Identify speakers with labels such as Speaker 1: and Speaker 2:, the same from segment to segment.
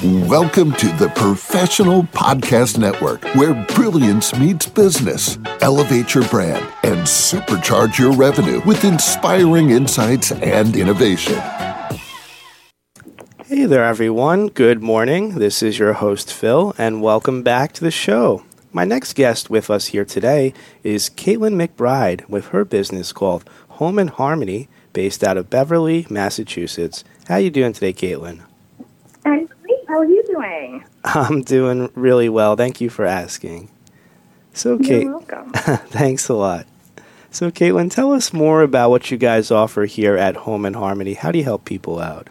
Speaker 1: Welcome to the Professional Podcast Network, where brilliance meets business. Elevate your brand and supercharge your revenue with inspiring insights and innovation.
Speaker 2: Hey there, everyone. Good morning. This is your host, Phill, and welcome back to the show. My next guest with us here today is Caitlin McBride with her business called Home and Harmony, based out of Beverly, Massachusetts. How you doing today, Caitlin?
Speaker 3: I'm great. How are you doing?
Speaker 2: I'm doing really well. Thank you for asking. So, Kate,
Speaker 3: You're welcome.
Speaker 2: thanks a lot. So, Caitlin, tell us more about what you guys offer here at Home and Harmony. How do you help people out?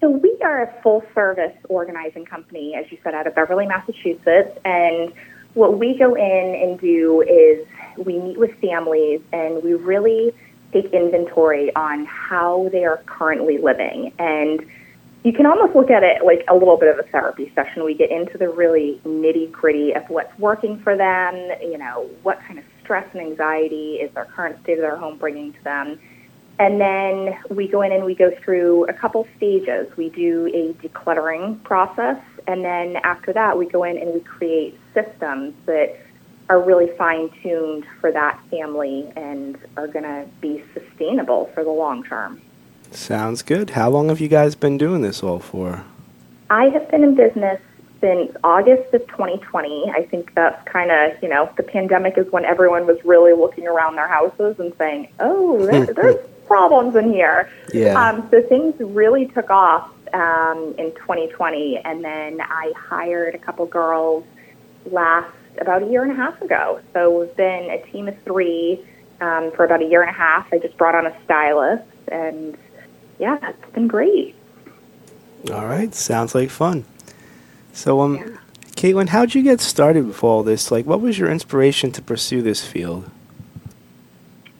Speaker 3: So we are a full service organizing company, as you said, out of Beverly, Massachusetts. And what we go in and do is we meet with families and we really take inventory on how they are currently living. And you can almost look at it like a little bit of a therapy session. We get into the really nitty gritty of what's working for them, you know, what kind of stress and anxiety is their current state of their home bringing to them. And then we go in and we go through a couple stages. We do a decluttering process, and then after that, we go in and we create systems that are really fine tuned for that family and are going to be sustainable for the long term.
Speaker 2: Sounds good. How long have you guys been doing this all for?
Speaker 3: I have been in business since August of 2020. I think that's kind of, you know, the pandemic is when everyone was really looking around their houses and saying, oh, there, there's problems in here.
Speaker 2: Yeah.
Speaker 3: Um, so things really took off um, in 2020. And then I hired a couple girls last about a year and a half ago. So we've been a team of three um, for about a year and a half. I just brought on a stylist, and yeah, it's been great.
Speaker 2: All right, sounds like fun. So, um, Caitlin, how'd you get started with all this? Like, what was your inspiration to pursue this field?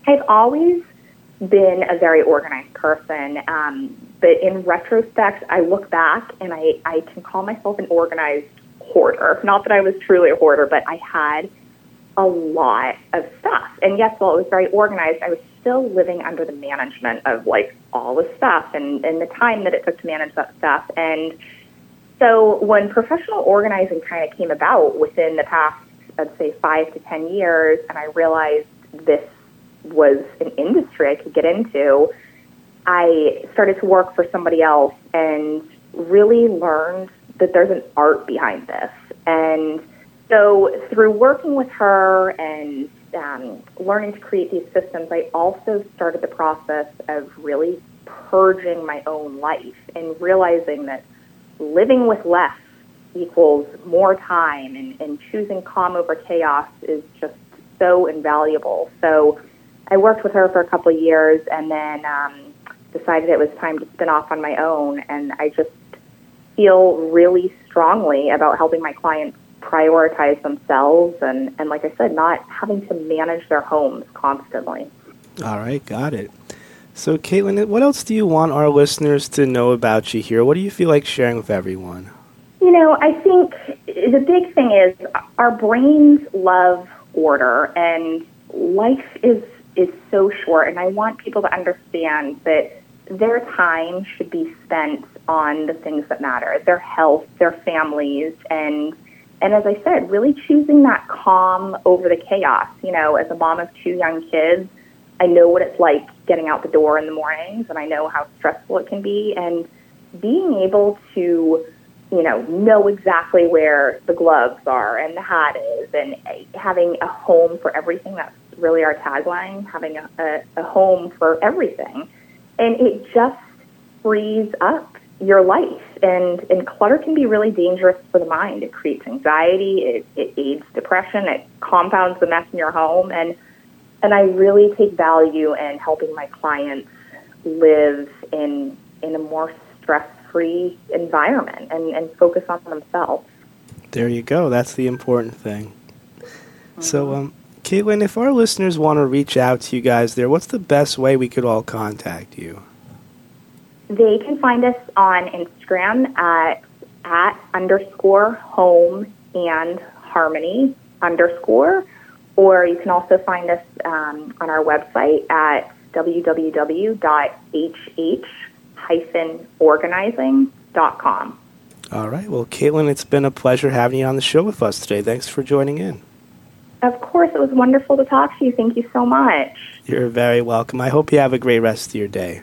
Speaker 3: I've always been a very organized person, um, but in retrospect, I look back and I, I can call myself an organized hoarder. Not that I was truly a hoarder, but I had a lot of stuff. And yes, while it was very organized, I was still living under the management of like all the stuff and, and the time that it took to manage that stuff. And so when professional organizing kind of came about within the past, I'd say five to 10 years, and I realized this was an industry I could get into, I started to work for somebody else and really learned that there's an art behind this. And so through working with her and um, learning to create these systems, I also started the process of really purging my own life and realizing that living with less equals more time and, and choosing calm over chaos is just so invaluable. So I worked with her for a couple of years and then um, decided it was time to spin off on my own. And I just feel really strongly about helping my clients prioritize themselves and, and like I said, not having to manage their homes constantly.
Speaker 2: All right, got it. So, Caitlin, what else do you want our listeners to know about you here? What do you feel like sharing with everyone?
Speaker 3: You know, I think the big thing is our brains love order and life is is so short and I want people to understand that their time should be spent on the things that matter, their health, their families and and as I said, really choosing that calm over the chaos. You know, as a mom of two young kids, I know what it's like getting out the door in the mornings and I know how stressful it can be and being able to you know, know exactly where the gloves are and the hat is, and having a home for everything. That's really our tagline: having a, a, a home for everything, and it just frees up your life. And and clutter can be really dangerous for the mind. It creates anxiety. It, it aids depression. It compounds the mess in your home, and and I really take value in helping my clients live in in a more stress free environment and, and focus on themselves.
Speaker 2: There you go. That's the important thing. Mm-hmm. So, um, Caitlin, if our listeners want to reach out to you guys there, what's the best way we could all contact you?
Speaker 3: They can find us on Instagram at at underscore home and harmony underscore, or you can also find us um, on our website at www.hh organizing.com.
Speaker 2: All right. Well, Caitlin, it's been a pleasure having you on the show with us today. Thanks for joining in.
Speaker 3: Of course, it was wonderful to talk to you. Thank you so much.
Speaker 2: You're very welcome. I hope you have a great rest of your day.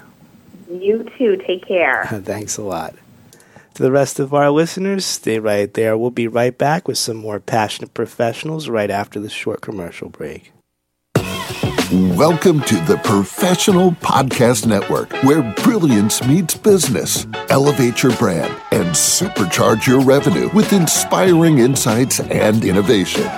Speaker 3: You too. Take care.
Speaker 2: Thanks a lot. To the rest of our listeners, stay right there. We'll be right back with some more passionate professionals right after this short commercial break.
Speaker 1: Welcome to the Professional Podcast Network, where brilliance meets business. Elevate your brand and supercharge your revenue with inspiring insights and innovation.